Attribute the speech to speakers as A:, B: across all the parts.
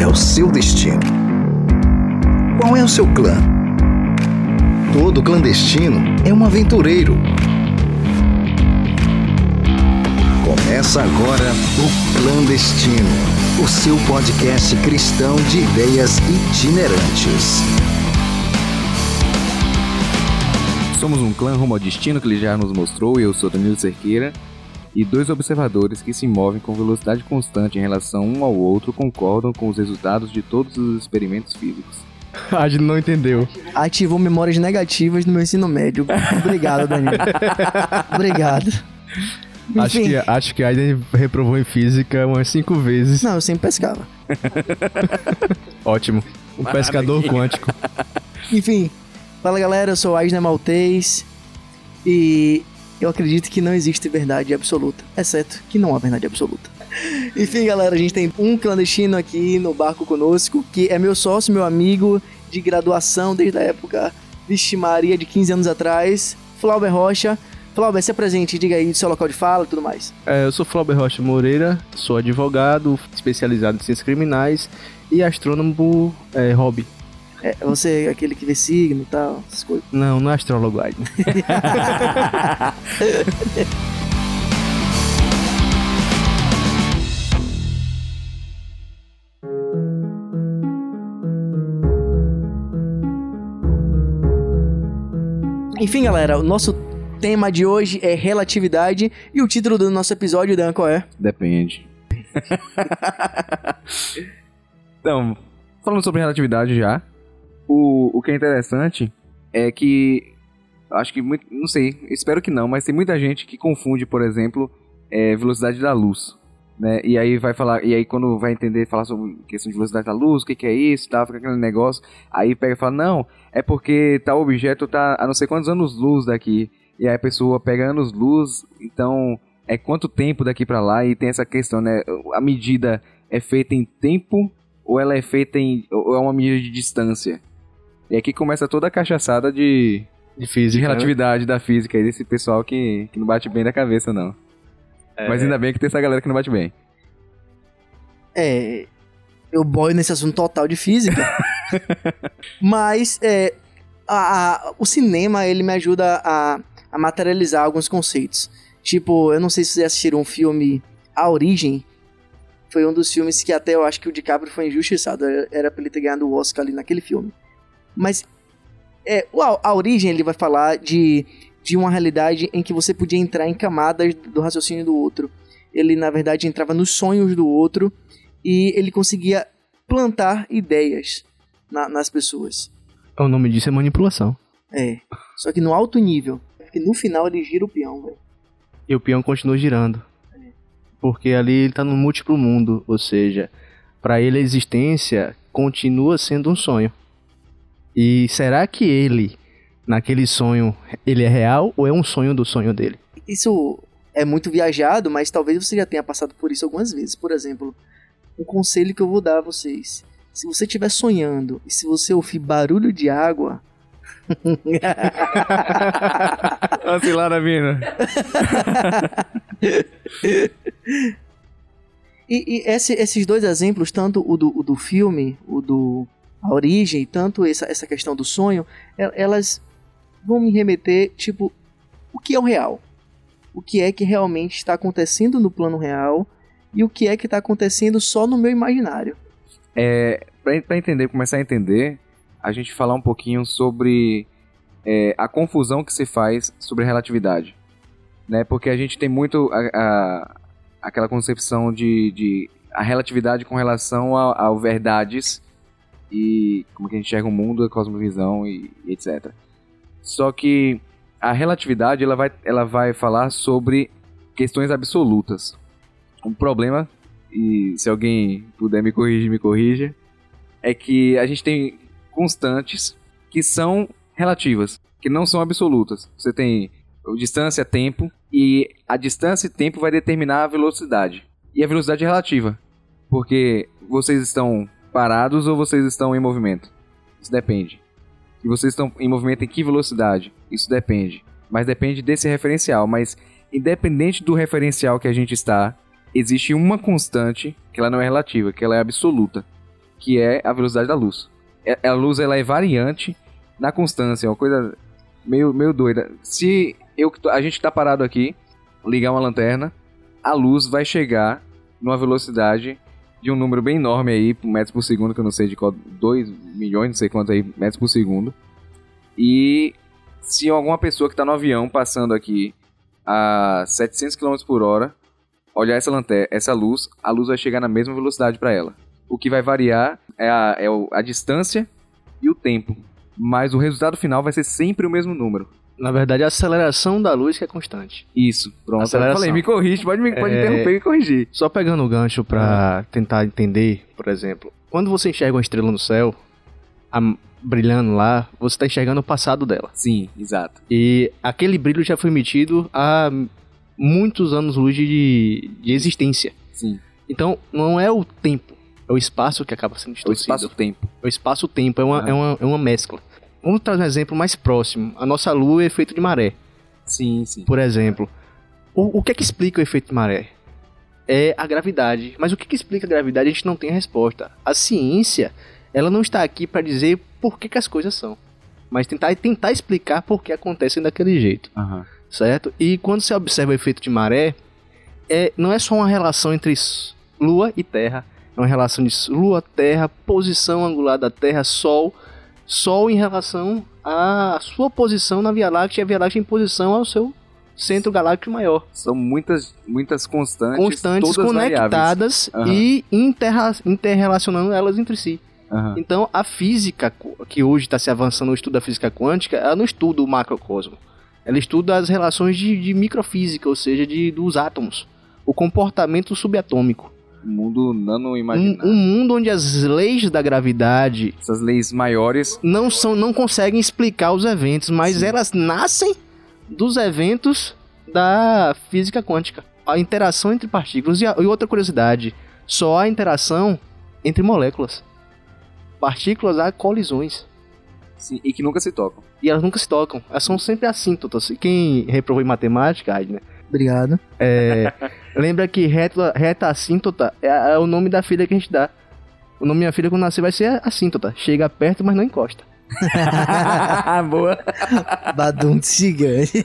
A: é o seu destino? Qual é o seu clã? Todo clandestino é um aventureiro. Começa agora o Clandestino, o seu podcast cristão de ideias itinerantes.
B: Somos um clã rumo ao destino que ele já nos mostrou eu sou Danilo Cerqueira. E dois observadores que se movem com velocidade constante em relação um ao outro concordam com os resultados de todos os experimentos físicos.
C: A gente não entendeu.
D: Ativou memórias negativas no meu ensino médio. Obrigado, Danilo. Obrigado.
C: Acho
D: Enfim.
C: que, acho que a Aiden reprovou em física umas cinco vezes.
D: Não, eu sempre pescava.
C: Ótimo. Um pescador quântico.
D: Enfim, fala galera, eu sou Aisner Maltês e eu acredito que não existe verdade absoluta, exceto que não há verdade absoluta. Enfim, galera, a gente tem um clandestino aqui no barco conosco, que é meu sócio, meu amigo de graduação desde a época, vixe Maria, de 15 anos atrás, Flauber Rocha. Flauber, se apresente, diga aí do seu local de fala e tudo mais.
C: É, eu sou Flauber Rocha Moreira, sou advogado, especializado em ciências criminais e astrônomo é, hobby.
D: É, você é aquele que vê signo e tal, essas coisas.
C: Não, não é astrólogo, Aiden.
D: Enfim, galera, o nosso tema de hoje é relatividade e o título do nosso episódio, Dan, qual é?
B: Depende. então, falando sobre relatividade já, o, o que é interessante é que acho que muito, não sei, espero que não, mas tem muita gente que confunde, por exemplo, é, velocidade da luz, né? E aí vai falar, e aí quando vai entender, falar sobre questão de velocidade da luz, o que, que é isso, tá, fica aquele negócio, aí pega e fala, não, é porque tal objeto tá a não sei quantos anos luz daqui, e aí a pessoa pega anos luz, então é quanto tempo daqui pra lá e tem essa questão, né? A medida é feita em tempo ou ela é feita em ou é uma medida de distância? E aqui começa toda a cachaçada de,
C: De física.
B: de
C: né?
B: relatividade da física e desse pessoal que, que não bate bem da cabeça, não. Mas ainda bem que tem essa galera que não bate bem.
D: É. Eu boio nesse assunto total de física. mas é, a- a- o cinema ele me ajuda a, a materializar alguns conceitos. Tipo, eu não sei se vocês assistiram um filme A Origem. Foi um dos filmes que até eu acho que o DiCaprio foi injustiçado. Era- Era pra ele ter ganhado o Oscar ali naquele filme. Mas é, a, a Origem ele vai falar de, de uma realidade em que você podia entrar em camadas do raciocínio do outro. Ele, na verdade, entrava nos sonhos do outro e ele conseguia plantar ideias na- nas pessoas.
C: O nome disso é manipulação.
D: É. Só que no alto nível. Porque no final ele gira o peão, velho.
C: E o peão continua girando. Porque ali ele tá no múltiplo mundo, ou seja, para ele a existência continua sendo um sonho. E será que ele, naquele sonho, ele é real ou é um sonho do sonho dele?
D: Isso é muito viajado, mas talvez você já tenha passado por isso algumas vezes. Por exemplo, um conselho que eu vou dar a vocês. Se você estiver sonhando e se você ouvir barulho de água.
B: Lá na mina.
D: E, e esse- esses dois exemplos, tanto o do, o do filme, o do A Origem, tanto essa, essa questão do sonho, el- elas vão me remeter, tipo, o que é o real? O que é que realmente está acontecendo no plano real e o que é que está acontecendo só no meu imaginário?
B: É, pra entender, começar a entender, a gente falar um pouquinho sobre é, a confusão que se faz sobre relatividade. Né? Porque a gente tem muito a, a- aquela concepção de, de a relatividade com relação ao verdades e como que a gente enxerga o mundo, a cosmovisão e, e etc. Só que a relatividade ela vai, ela vai falar sobre questões absolutas. O problema, e se alguém puder me corrigir, me corrija, é que a gente tem constantes que são relativas, que não são absolutas. Você tem distância, tempo, e a distância e tempo vai determinar a velocidade. E a velocidade é relativa, porque vocês estão parados ou vocês estão em movimento. Isso depende. E vocês estão em movimento em que velocidade? Isso depende. Mas depende desse referencial. Mas independente do referencial que a gente está, existe uma constante que ela não é relativa, que ela é absoluta. que é a velocidade da luz. É- A luz ela é variante na constância, é uma coisa meio, meio doida. Se eu, a gente tá parado aqui, ligar uma lanterna, a luz vai chegar numa velocidade de um número bem enorme aí, metros por segundo, que eu não sei de qual, 2 milhões, não sei quanto aí, metros por segundo. E se alguma pessoa que está no avião passando aqui a 700 km por hora olhar essa lanterna, essa luz, a luz vai chegar na mesma velocidade para ela. O que vai variar é, a, é a distância e o tempo. Mas o resultado final vai ser sempre o mesmo número.
C: Na verdade, a aceleração da luz que é constante.
B: Isso, pronto. Eu
C: Aceleração.
B: falei, me corrige, pode me pode
C: É.
B: interromper e me corrigir.
C: Só pegando o gancho pra tentar entender, por exemplo, quando você enxerga uma estrela no céu, a- brilhando lá, você tá enxergando o passado dela.
B: Sim, exato.
C: E aquele brilho já foi emitido há muitos anos-luz de, de existência.
B: Sim.
C: Então, não é o tempo, é o espaço que acaba sendo
B: É o
C: distorcido.
B: espaço-tempo.
C: É o espaço-tempo, é uma,
B: Ah.
C: é, uma, é uma mescla. Vamos trazer um exemplo mais próximo. A nossa Lua é efeito de maré,
B: Sim, sim.
C: por exemplo. O, o que é que explica o efeito de maré? É a gravidade. Mas o que, que explica a gravidade a gente não tem a resposta. A ciência, ela não está aqui para dizer por que, que as coisas são. Mas tentar, tentar explicar por que acontecem daquele jeito
B: Aham.
C: certo? E quando você observa o efeito de maré, é, não é só uma relação entre Lua e Terra, é uma relação de Lua, Terra, posição angular da Terra, Sol, Sol em relação à sua posição na Via Láctea e a Via Láctea em posição ao seu centro galáctico maior.
B: São muitas, muitas constantes,
C: Constantes conectadas
B: Aham.
C: e interra- interrelacionando elas entre si.
B: Aham.
C: Então, a física, que hoje está se avançando no estudo da física quântica, ela não estuda o macrocosmo. Ela estuda as relações de, de microfísica, ou seja, de, dos átomos. O comportamento subatômico.
B: Um mundo nano
C: Um,
B: imaginário.
C: um mundo onde as leis da gravidade
B: Essas leis maiores.
C: não, são, não conseguem explicar os eventos, mas
B: Sim.
C: elas nascem dos eventos da física quântica. A interação entre partículas. E, a- e outra curiosidade: só há interação entre moléculas. Partículas há colisões.
B: Sim, e que nunca se tocam.
C: E elas nunca se tocam. Elas são sempre assíntotas. Quem reprovou em matemática, Aidner,
D: Obrigado.
C: é, lembra que reta, reta assíntota é, é o nome da filha que a gente dá. O nome da minha filha quando nascer vai ser assíntota. Chega perto, mas não encosta.
B: Boa.
D: Badum gigante.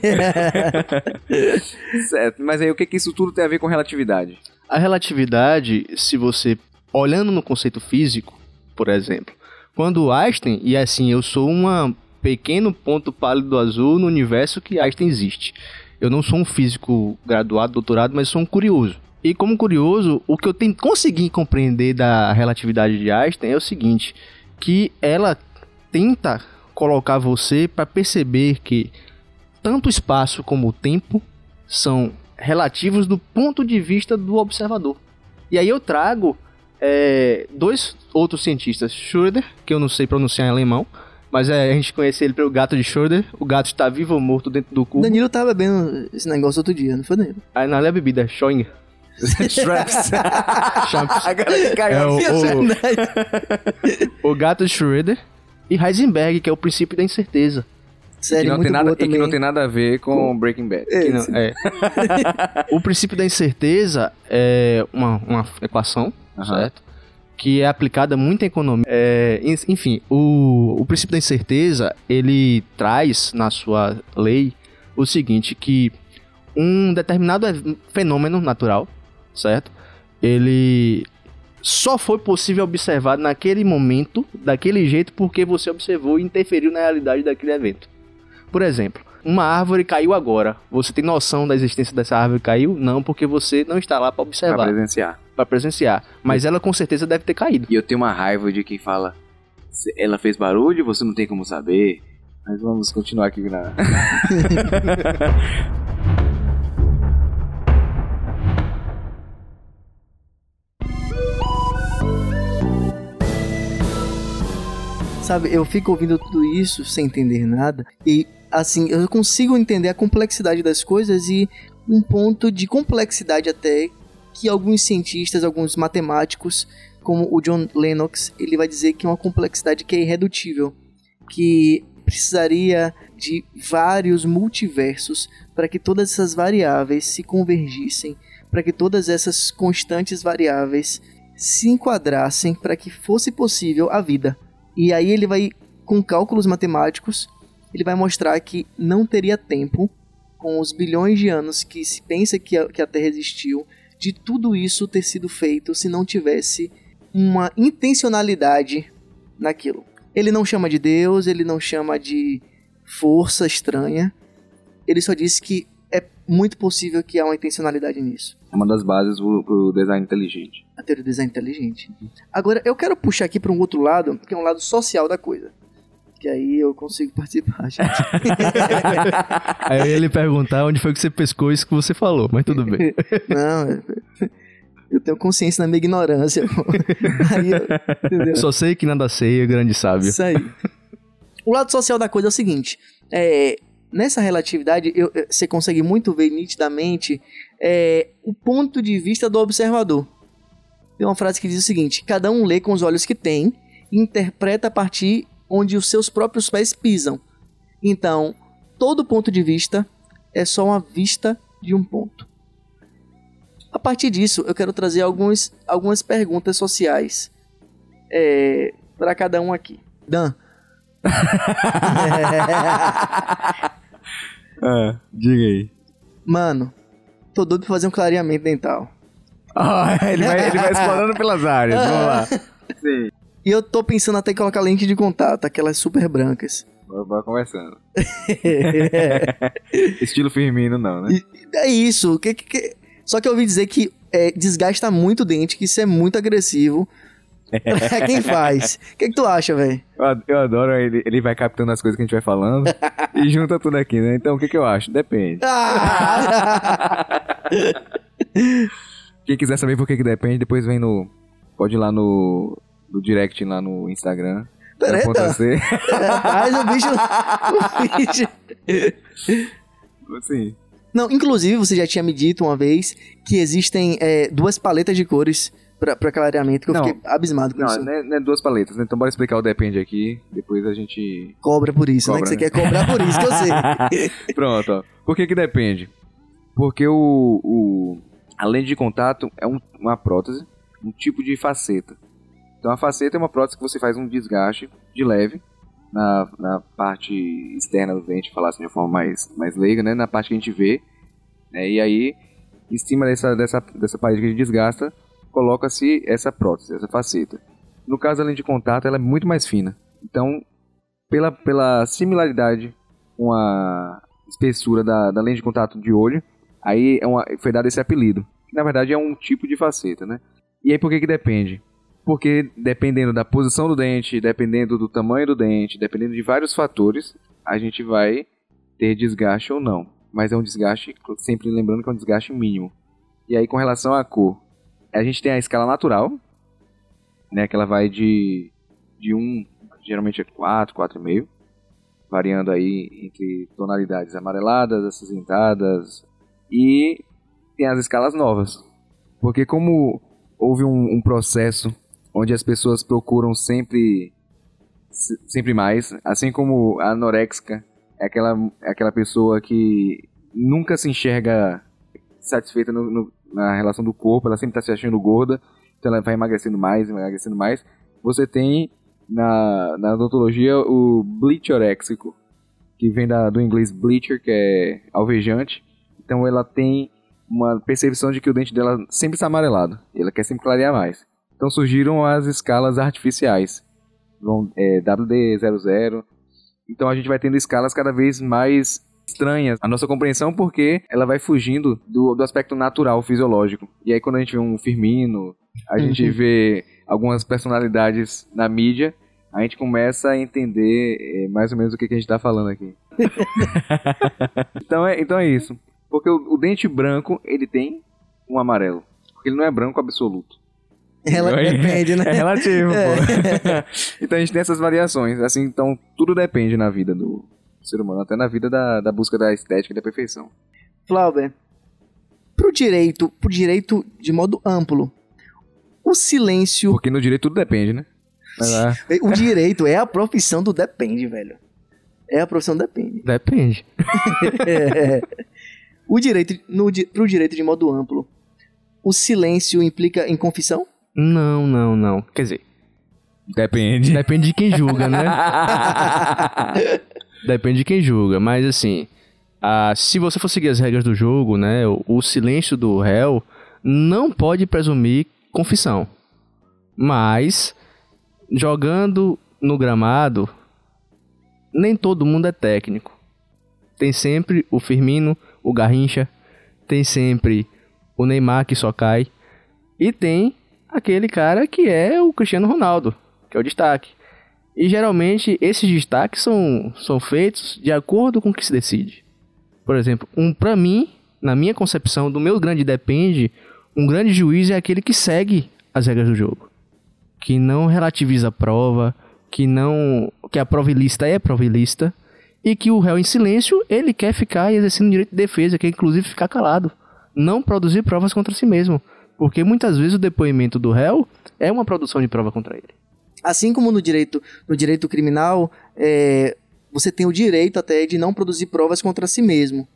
B: Certo, mas aí o que, que isso tudo tem a ver com relatividade?
C: A relatividade, se você olhando no conceito físico, por exemplo, quando Einstein, e assim, eu sou um pequeno ponto pálido azul no universo que Einstein existe. Eu não sou um físico graduado, doutorado, mas sou um curioso. E como curioso, o que eu tenho consegui compreender da relatividade de Einstein é o seguinte, que ela tenta colocar você para perceber que tanto o espaço como o tempo são relativos do ponto de vista do observador. E aí eu trago é, dois outros cientistas, Schröder, que eu não sei pronunciar em alemão, mas é, a gente conhece ele pelo gato de Schröder. O gato está vivo ou morto dentro do cubo.
D: Danilo tava bebendo esse negócio outro dia, não foi, Danilo?
C: Aí não é bebida, é Schoinger.
B: Traps.
C: Champs.
B: a galera que caiu
C: É o, o, o gato de Schröder e Heisenberg, que é o princípio da incerteza.
B: Que
D: Sério,
B: não,
D: muito
B: tem nada, e que não tem nada a ver com Breaking Bad.
D: É,
C: Que não- é. o princípio da incerteza é uma, uma equação,
B: Aham.
C: certo? Que é aplicada muito em economia. É, en- enfim, o, o princípio da incerteza, ele traz na sua lei o seguinte, que um determinado fenômeno natural, certo? Ele só foi possível observar naquele momento, daquele jeito, porque você observou e interferiu na realidade daquele evento. Por exemplo, uma árvore caiu agora. Você tem noção da existência dessa árvore caiu? Não, porque você não está lá para observar,
B: presenciar.
C: Para presenciar. Mas ela com certeza deve ter caído.
B: E eu tenho uma raiva de quem fala. "Se Ela fez barulho, você não tem como saber. Mas vamos continuar aqui na.
D: Sabe, eu fico ouvindo tudo isso sem entender nada e assim, eu consigo entender a complexidade das coisas e um ponto de complexidade até que alguns cientistas, alguns matemáticos, como o John Lennox, ele vai dizer que é uma complexidade que é irredutível, que precisaria de vários multiversos para que todas essas variáveis se convergissem, para que todas essas constantes variáveis se enquadrassem para que fosse possível a vida. E aí ele vai, com cálculos matemáticos, ele vai mostrar que não teria tempo, com os bilhões de anos que se pensa que a, que a Terra existiu, de tudo isso ter sido feito se não tivesse uma intencionalidade naquilo. Ele não chama de Deus, ele não chama de força estranha. Ele só disse que é muito possível que há uma intencionalidade nisso.
B: É uma das bases pro design inteligente.
D: A teoria do design inteligente. Agora, eu quero puxar aqui para um outro lado, que é um lado social da coisa. Que aí eu consigo participar, gente.
C: Aí lhe perguntar onde foi que você pescou isso que você falou, mas tudo bem.
D: não, é- eu tenho consciência na minha ignorância. eu?
C: Só sei que nada sei, é grande sábio.
D: Isso aí. O lado social da coisa é o seguinte: é, nessa relatividade, eu- você consegue muito ver nitidamente é, o ponto de vista do observador. Tem uma frase que diz o seguinte: cada um lê com os olhos que tem e interpreta a partir onde os seus próprios pés pisam. Então, todo ponto de vista é só uma vista de um ponto. A partir disso, eu quero trazer alguns, algumas perguntas sociais para cada um aqui. Dan,
B: Ah, diga aí.
D: Mano, tô doido pra fazer um clareamento dental.
B: Ah, ele, vai, ele vai explorando pelas áreas, vamos lá.
D: E eu tô pensando até em colocar lente de contato, aquelas super brancas.
B: Vai, conversando. Estilo Firmino não, né?
D: é isso. Que, que, Só que eu ouvi dizer que é, desgasta muito o dente, que isso é muito agressivo. É quem faz. O que, que tu acha, velho?
B: Eu adoro, ele, ele vai captando as coisas que a gente vai falando e junta tudo aqui, né? Então, o que que eu acho? Depende.
D: Ah!
B: Quem quiser saber por que que depende, depois vem no... Pode ir lá no, no direct, lá no Instagram.
D: Peraí.
B: C.
D: Rapaz, o bicho. O bicho.
B: Assim,
D: Não, inclusive, você já tinha me dito uma vez que existem é, duas paletas de cores pra, pra clareamento, que eu
B: Não.
D: fiquei abismado com
B: não,
D: isso.
B: não é, não é duas paletas, né? Então bora explicar o depende aqui, depois a gente...
D: Cobra por isso, né?
B: Cobra,
D: Que você
B: né?
D: quer cobrar por isso, que eu sei.
B: Pronto, ó. Por que que depende? Porque o, o a lente de contato é um- uma prótese, um tipo de faceta. Então a faceta é uma prótese que você faz um desgaste de leve na, na parte externa do dente, falar assim de uma forma mais, mais leiga, né? Na parte que a gente vê. né? E aí, em cima dessa, dessa, dessa parede que a gente desgasta, coloca-se essa prótese, essa faceta. No caso da lente de contato, ela é muito mais fina. Então, pela, pela similaridade com a espessura da, da lente de contato de olho, aí é uma, foi dado esse apelido. Que na verdade é um tipo de faceta, né? E aí por que que depende? Porque dependendo da posição do dente, dependendo do tamanho do dente, dependendo de vários fatores, a gente vai ter desgaste ou não. Mas é um desgaste, sempre lembrando que é um desgaste mínimo. E aí com relação à cor, a gente tem a escala natural, né, que ela vai de de 1, geralmente é 4, 4,5, variando aí entre tonalidades amareladas, acinzentadas e tem as escalas novas. Porque como houve um, um processo onde as pessoas procuram sempre se- sempre mais, assim como a anorexica é aquela, é aquela pessoa que nunca se enxerga satisfeita no- no- na relação do corpo, ela sempre está se achando gorda, então ela vai emagrecendo mais, emagrecendo mais. Você tem na, na odontologia o bleachorexico, que vem da, do inglês bleacher, que é alvejante. Então ela tem uma percepção de que o dente dela sempre está amarelado, ela quer sempre clarear mais. Então surgiram as escalas artificiais, é, WD00. Então a gente vai tendo escalas cada vez mais estranhas a nossa compreensão porque ela vai fugindo do, do aspecto natural, fisiológico. E aí quando a gente vê um Firmino, a gente vê algumas personalidades na mídia, a gente começa a entender é, mais ou menos o que, que a gente está falando aqui. então, é, então é isso. Porque o, o dente branco, ele tem um amarelo. Porque ele não é branco absoluto.
D: Ela depende, né?
B: É relativo,
D: É.
B: pô. então a gente tem essas variações. Assim, então tudo depende na vida do ser humano, até na vida da, da busca da estética e da perfeição.
D: Flauber, pro direito, pro direito de modo amplo, o silêncio,
B: Porque no direito tudo depende, né?
D: O direito é a profissão do depende, velho. É a profissão do depende.
C: Depende.
D: É. O direito, no, pro direito de modo amplo, o silêncio implica em confissão?
C: Não, não, não. Quer dizer,
B: Depende.
C: depende de quem julga, né? Depende de quem julga, mas assim, ah, se você for seguir as regras do jogo, né, o, o silêncio do réu não pode presumir confissão. Mas jogando no gramado, nem todo mundo é técnico. Tem sempre o Firmino, o Garrincha, tem sempre o Neymar que só cai e tem aquele cara que é o Cristiano Ronaldo, que é o destaque. E geralmente esses destaques são, são feitos de acordo com o que se decide. Por exemplo, um para mim, na minha concepção, do meu grande depende, um grande juiz é aquele que segue as regras do jogo, que não relativiza a prova, que não que a prova ilícita é prova ilícita e que o réu em silêncio ele quer ficar exercendo direito de defesa, que é inclusive ficar calado, não produzir provas contra si mesmo, porque muitas vezes o depoimento do réu é uma produção de prova contra ele.
D: Assim como no direito, no direito criminal, é, você tem o direito até de não produzir provas contra si mesmo.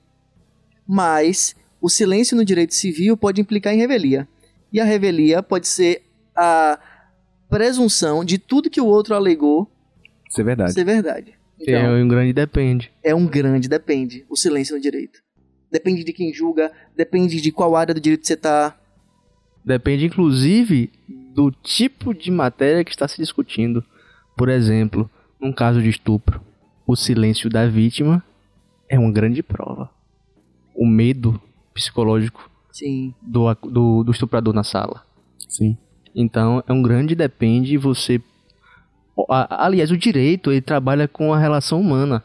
D: Mas o silêncio no direito civil pode implicar em revelia. E a revelia pode ser a presunção de tudo que o outro alegou
B: é verdade.
D: ser verdade.
C: Que é
D: Então,
C: um grande depende.
D: é um grande depende, o silêncio no direito. Depende de quem julga, depende de qual área do direito você tá.
C: Depende, inclusive, do tipo de matéria que está se discutindo. Por exemplo, num caso de estupro, o silêncio da vítima é uma grande prova. O medo psicológico
D: Sim.
C: do, do, do estuprador na sala.
B: Sim.
C: Então, é um grande depende você... a- Aliás, o direito, ele trabalha com a relação humana.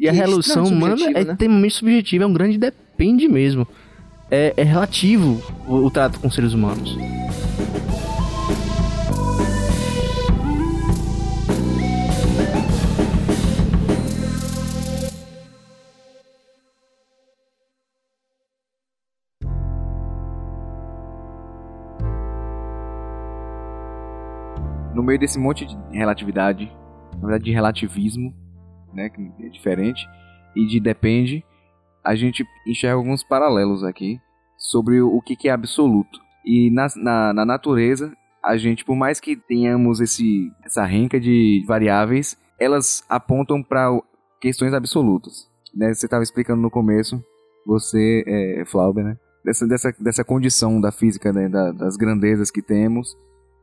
C: E a
D: Que é
C: relação humana é
D: né?
C: extremamente subjetiva, é um grande depende mesmo. É, é relativo o, o trato com seres humanos.
B: No meio desse monte de relatividade, na verdade de relativismo, né, que é diferente, e de depende, a gente enxerga alguns paralelos aqui sobre o que é absoluto. E na, na, na natureza, a gente, por mais que tenhamos esse, essa renca de variáveis, elas apontam para questões absolutas. Né? Você estava explicando no começo, você, é, Flauber, né? Dessa, dessa, dessa condição da física, né? da, das grandezas que temos,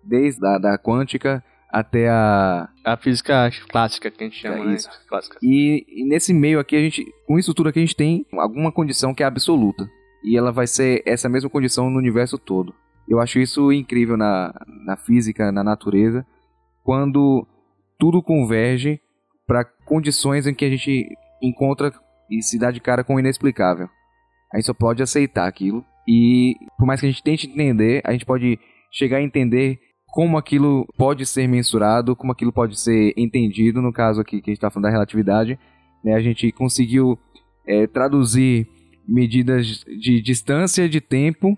B: desde a da quântica até a,
C: A física clássica que a gente chama,
B: É
C: né?
B: isso.
C: Clássica.
B: e, e nesse meio aqui, a gente, com isso tudo aqui, a gente tem alguma condição que é absoluta. E ela vai ser essa mesma condição no universo todo. Eu acho isso incrível na, na física, na natureza, quando tudo converge para condições em que a gente encontra e se dá de cara com o inexplicável. A gente só pode aceitar aquilo. E por mais que a gente tente entender, a gente pode chegar a entender como aquilo pode ser mensurado, como aquilo pode ser entendido, no caso aqui que a gente está falando da relatividade, né, a gente conseguiu é, traduzir medidas de distância de tempo.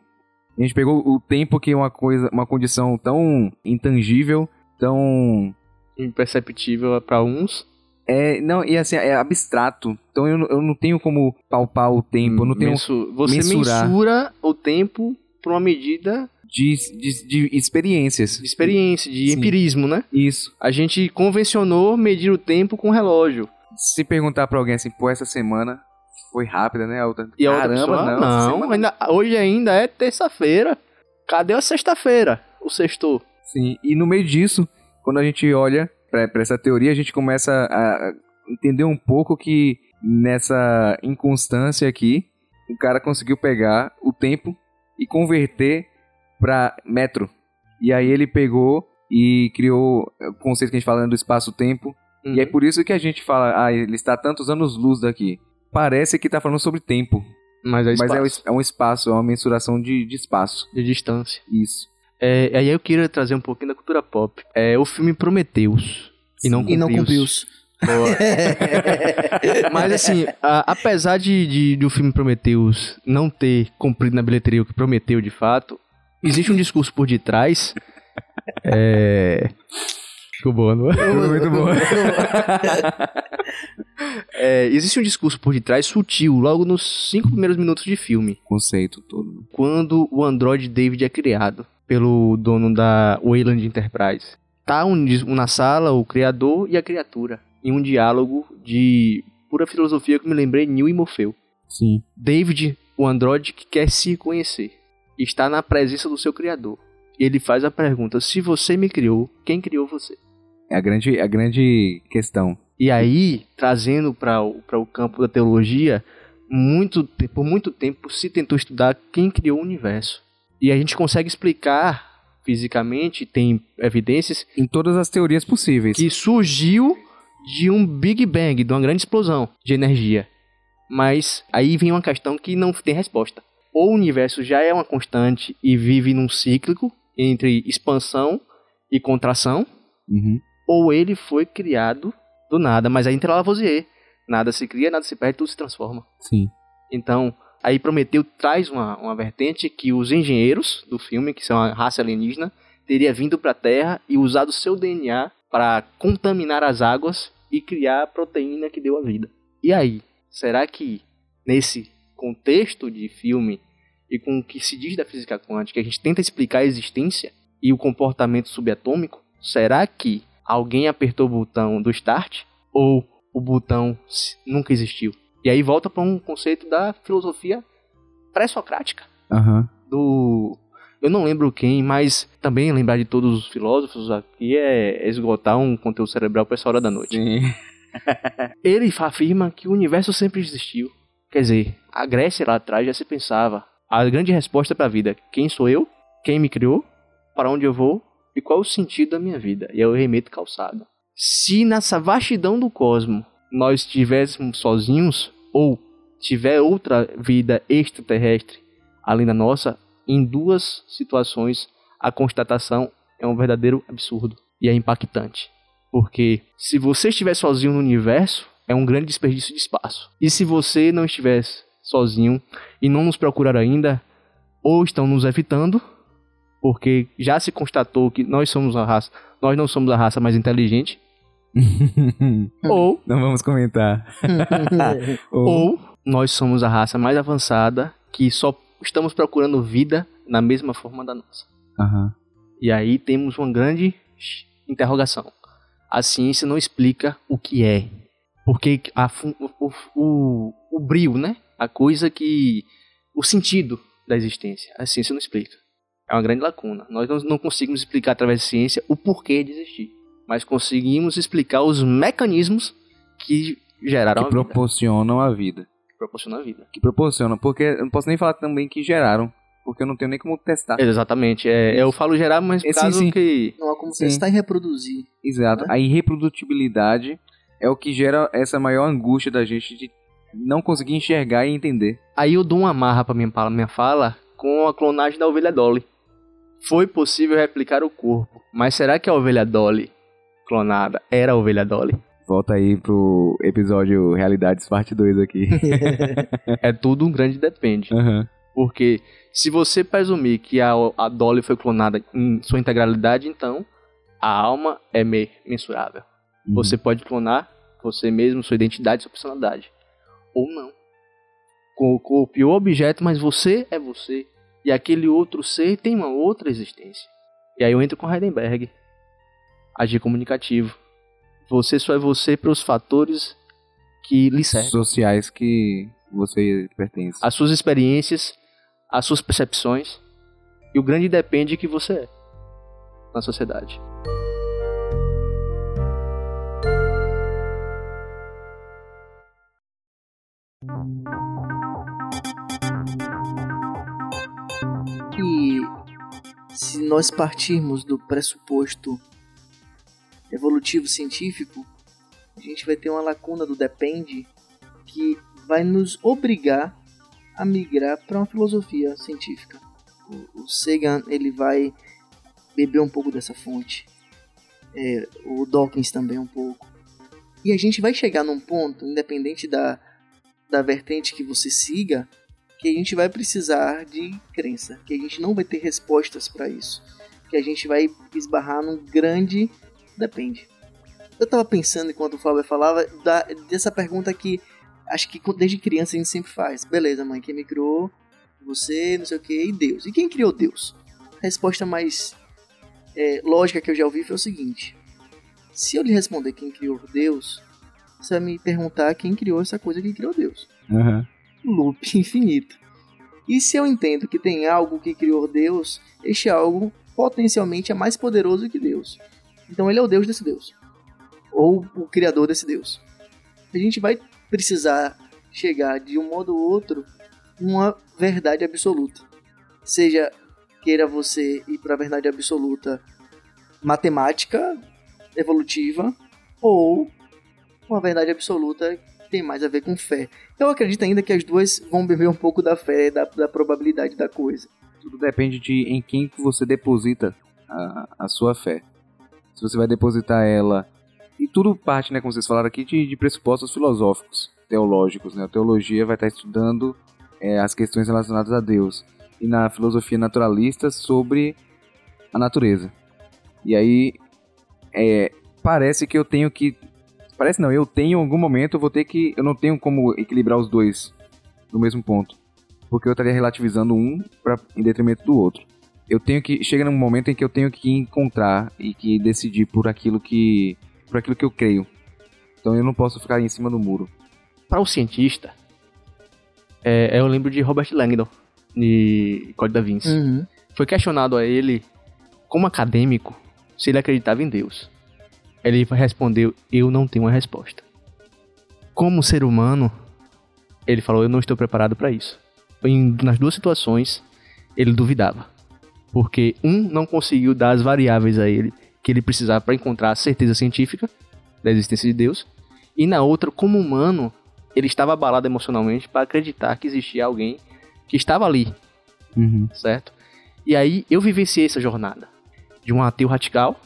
B: A gente pegou o tempo que é uma coisa, uma condição tão intangível, tão
C: Imperceptível para uns.
B: é não e assim é abstrato. Então eu, não- eu não tenho como palpar o tempo, eu não tenho
C: Mensu- Você
B: mensurar.
C: mensura o tempo por uma medida
B: de, de, de experiências.
C: de experiência, de
B: Sim.
C: empirismo, né?
B: Isso.
C: A gente convencionou medir o tempo com relógio.
B: Se perguntar pra alguém assim, pô, essa semana foi rápida, né? A outra,
C: E a outra
B: Caramba,
C: pessoa,
B: não. essa
C: não, ainda- hoje ainda é terça-feira. Cadê a sexta-feira? O sexto.
B: Sim, e no meio disso, quando a gente olha pra essa teoria, a gente começa a entender um pouco que nessa inconstância aqui, o cara conseguiu pegar o tempo e converter pra metro. E aí ele pegou e criou o conceito que a gente fala do espaço-tempo. E é por isso que a gente fala, ah, ele está tantos anos-luz daqui. Parece que tá falando sobre tempo,
C: Mas é,
B: mas é, o
C: espaço,
B: é um espaço, é uma mensuração de, de espaço.
C: de distância.
B: Isso.
C: É, aí eu queria trazer um pouquinho da cultura pop. É o filme Prometheus. E não
D: E não
C: cumpriu. Mas assim, a- apesar de, de, do filme Prometheus não ter cumprido na bilheteria o que prometeu de fato, existe um discurso por detrás. É. Ficou boa, não é?
B: Muito bom.
C: É, Existe um discurso por detrás sutil, logo nos cinco primeiros minutos de filme,
B: Conceito todo.
C: quando o androide David é criado pelo dono da Wayland Enterprise. Tá um, na sala o criador e a criatura, em um diálogo de pura filosofia que me lembrei Neil e Morfeu.
B: Sim.
C: David, o androide que quer se conhecer, está na presença do seu criador. E ele faz a pergunta: se você me criou, quem criou você?
B: É a grande, a grande questão.
C: E aí, trazendo para o, o campo da teologia, muito, por muito tempo se tentou estudar quem criou o universo. E a gente consegue explicar fisicamente, tem evidências.
B: Em todas as teorias possíveis.
C: Que surgiu de um Big Bang, de uma grande explosão de energia. Mas aí vem uma questão que não tem resposta. Ou o universo já é uma constante e vive num cíclico entre expansão e contração,
B: Uhum.
C: ou ele foi criado do nada, mas aí entra Lavoisier. Nada se cria, nada se perde, tudo se transforma.
B: Sim.
C: Então, aí Prometeu traz uma, uma vertente que os engenheiros do filme, que são a raça alienígena, teria vindo para a Terra e usado seu DNA para contaminar as águas e criar a proteína que deu a vida. E aí, será que nesse contexto de filme e com o que se diz da física quântica, a gente tenta explicar a existência e o comportamento subatômico, será que alguém apertou o botão do start ou o botão nunca existiu? E aí volta para um conceito da filosofia pré-socrática.
B: Uhum.
C: Do. Eu não lembro quem, mas também lembrar de todos os filósofos aqui é esgotar um conteúdo cerebral para essa hora da noite. Ele afirma que o universo sempre existiu. Quer dizer, a Grécia lá atrás já se pensava. A grande resposta para a vida: quem sou eu? Quem me criou? Para onde eu vou? E qual o sentido da minha vida? E eu remeto calçado. Se nessa vastidão do cosmos nós estivéssemos sozinhos, ou tiver outra vida extraterrestre além da nossa, em duas situações a constatação é um verdadeiro absurdo e é impactante. Porque se você estiver sozinho no universo, é um grande desperdício de espaço. E se você não estiver sozinho e não nos procurar ainda, ou estão nos evitando, porque já se constatou que nós somos a raça, nós não somos a raça mais inteligente, ou
B: Não vamos comentar.
C: ou nós somos a raça mais avançada que só estamos procurando vida na mesma forma da nossa.
B: Aham.
C: E aí temos uma grande interrogação. A ciência não explica o que é. Porque a, o, o, o brilho, né? A coisa que. O sentido da existência. A ciência não explica. É uma grande lacuna. Nós não, não conseguimos explicar através da ciência o porquê de existir. Mas conseguimos explicar os mecanismos que geraram
B: Que
C: a vida.
B: proporcionam a vida.
C: Que proporcionam a vida.
B: Que proporcionam. Porque eu não posso nem falar também que geraram. Porque eu não tenho nem como testar.
C: Exatamente. É, eu falo gerar, mas
B: É, sim,
C: caso
B: sim.
C: que.
D: Não há como
B: Sim.
D: testar e reproduzir.
B: Exato. A irreprodutibilidade é o que gera essa maior angústia da gente de não conseguir enxergar e entender.
C: Aí eu dou uma marra pra minha, pra minha fala com a clonagem da ovelha Dolly. Foi possível replicar o corpo, mas será que a ovelha Dolly clonada era a ovelha Dolly?
B: Volta aí pro episódio Realidades Parte 2 aqui.
C: É tudo um grande depende.
B: Aham.
C: Porque se você presumir que a, a Dolly foi clonada em sua integralidade, então a alma é me- mensurável.
B: Uhum.
C: Você pode clonar você mesmo, sua identidade, sua personalidade. Ou não. Co- Copiou o objeto, mas você é você. E aquele outro ser tem uma outra existência. E aí eu entro com Heidenberg. Agir comunicativo. Você só é você pelos fatores que lhe servem.
B: Sociais que você pertence.
C: As suas experiências, as suas percepções. E o grande depende que você é na sociedade.
D: E se nós partirmos do pressuposto evolutivo científico, a gente vai ter uma lacuna do depende que vai nos obrigar a migrar para uma filosofia científica. O, o Sagan ele vai beber um pouco dessa fonte, É, o Dawkins também um pouco. E a gente vai chegar num ponto, independente da, da vertente que você siga, que a gente vai precisar de crença, que a gente não vai ter respostas para isso, que a gente vai esbarrar num grande depende. Eu tava pensando enquanto o Fábio falava da, dessa pergunta que acho que desde criança a gente sempre faz. Beleza, mãe, quem me criou? Você, não sei o que, e Deus. E quem criou Deus? resposta mais é, lógica que eu já ouvi foi o seguinte: se eu lhe responder quem criou Deus, você vai me perguntar quem criou essa coisa que criou Deus.
B: Aham.
D: Loop infinito. E se eu entendo que tem algo que criou Deus, este algo potencialmente é mais poderoso que Deus. Então ele é o Deus desse Deus. Ou o criador desse Deus. A gente vai precisar chegar de um modo ou outro numa verdade absoluta. Seja queira você ir para a verdade absoluta matemática, evolutiva, ou uma verdade absoluta que tem mais a ver com fé. Eu acredito ainda que as duas vão beber um pouco da fé, da, da probabilidade da coisa.
B: Tudo depende de em quem que você deposita a, a sua fé. Se você vai depositar ela. E tudo parte, né, como vocês falaram aqui, de, de pressupostos filosóficos, teológicos. Né? A teologia vai estar estudando é, as questões relacionadas a Deus. E na filosofia naturalista, sobre a natureza. E aí, é, parece que eu tenho que. Parece não, eu tenho em algum momento, eu vou ter que. Eu não tenho como equilibrar os dois no mesmo ponto. Porque eu estaria relativizando um pra, em detrimento do outro. Eu tenho que. Chega num momento em que eu tenho que encontrar e que decidir por aquilo que. por aquilo que eu creio. Então eu não posso ficar em cima do muro.
C: Para o cientista, é, eu lembro de Robert Langdon, de Código da Vinci.
D: Uhum.
C: Foi questionado a ele, como acadêmico, se ele acreditava em Deus. Ele respondeu: Eu não tenho uma resposta. Como ser humano, ele falou: Eu não estou preparado para isso. Em- nas duas situações, ele duvidava. Porque um não conseguiu dar as variáveis a ele que ele precisava para encontrar a certeza científica da existência de Deus. E na outra, como humano, ele estava abalado emocionalmente para acreditar que existia alguém que estava ali, certo? E aí eu vivenciei essa jornada de um ateu radical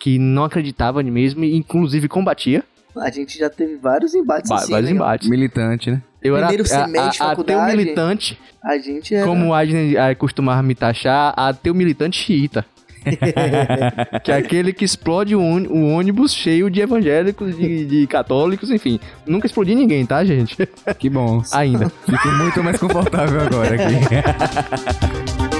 C: que não acreditava em mesmo e inclusive combatia
D: A gente já teve vários embates
C: va-
D: assim,
C: vários
D: né?
C: embates.
B: Militante, né?
C: Eu era
D: Primeiro
C: a-
D: semestre de
C: a- ateu
D: faculdade.
C: militante,
D: A gente era...
C: como o Adner eh, costumava me taxar, ateu militante xiita. que é aquele que explode o, o ônibus cheio de evangélicos, de, de católicos, enfim. Nunca explodi ninguém, tá, gente?
B: Que bom.
C: Ainda.
B: Fico muito mais confortável agora aqui.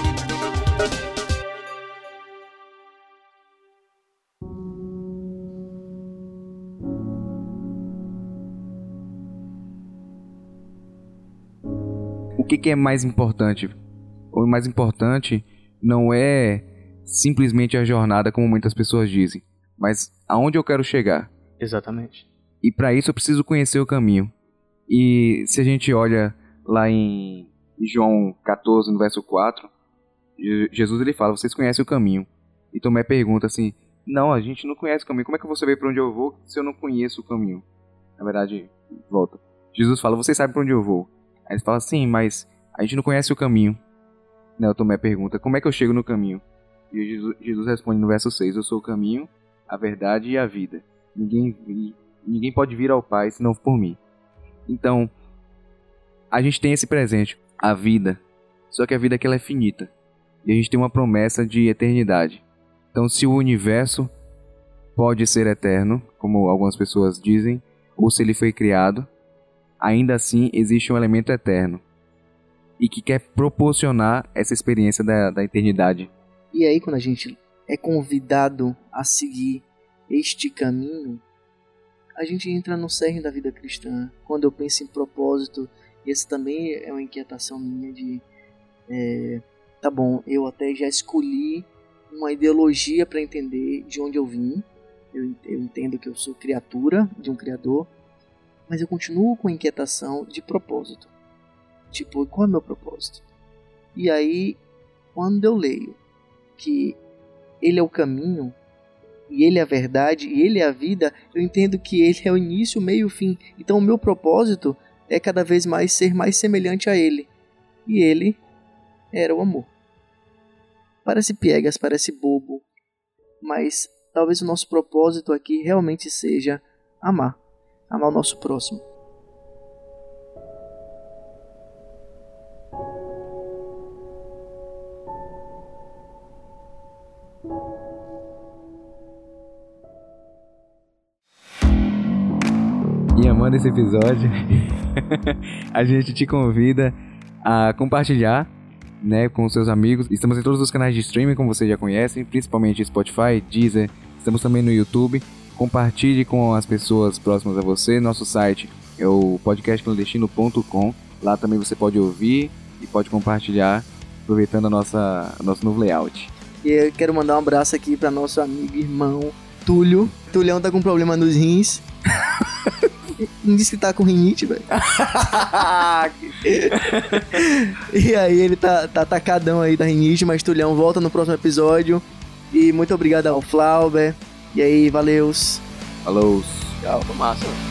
B: que, que é mais importante? O mais importante não é simplesmente a jornada, como muitas pessoas dizem, mas aonde eu quero chegar.
C: Exatamente.
B: E para isso eu preciso conhecer o caminho. E se a gente olha lá em João 14, no verso 4, Je- Jesus ele fala: Vocês conhecem o caminho. E Tomé pergunta assim: Não, a gente não conhece o caminho. Como é que você vê para onde eu vou se eu não conheço o caminho? Na verdade, volta. Jesus fala: Vocês sabem para onde eu vou. Aí ele fala: Sim, mas a gente não conhece o caminho. Né, Tomé pergunta: Como é que eu chego no caminho? E Jesus, Jesus responde no verso 6: Eu sou o caminho, a verdade e a vida. Ninguém, ninguém pode vir ao Pai senão por mim. Então, a gente tem esse presente, a vida. Só que a vida aqui ela é finita. E a gente tem uma promessa de eternidade. Então, se o universo pode ser eterno, como algumas pessoas dizem, ou se ele foi criado, ainda assim existe um elemento eterno. E que quer proporcionar essa experiência da, da eternidade.
D: E aí, quando a gente é convidado a seguir este caminho, a gente entra no cerne da vida cristã. Quando eu penso em propósito, e essa também é uma inquietação minha de. é, tá bom, eu até já escolhi uma ideologia para entender de onde eu vim. Eu entendo que eu sou criatura de um criador, mas eu continuo com a inquietação de propósito. Tipo, qual é o meu propósito? E aí, quando eu leio que ele é o caminho, e ele é a verdade, e ele é a vida, eu entendo que ele é o início, meio e fim. Então o meu propósito é cada vez mais ser mais semelhante a ele. E ele era o amor. Parece piegas, parece bobo, mas talvez o nosso propósito aqui realmente seja amar. Amar o nosso próximo.
B: E amando esse episódio, a gente te convida a compartilhar né, com seus amigos. Estamos em todos os canais de streaming, como vocês já conhecem, principalmente Spotify, Deezer. Estamos também no YouTube. Compartilhe com as pessoas próximas a você. Nosso site é o podcastclandestino.com. Lá também você pode ouvir e pode compartilhar, aproveitando a nossa nosso novo layout.
D: E eu quero mandar um abraço aqui para nosso amigo e irmão Túlio. Tulhão tá com problema nos rins. Não disse que tá com rinite, velho. e aí ele tá, tá atacadão aí da rinite, mas Tulhão volta no próximo episódio. E muito obrigado ao Flauber. E aí, valeus.
B: Falou!
C: Tchau, massa.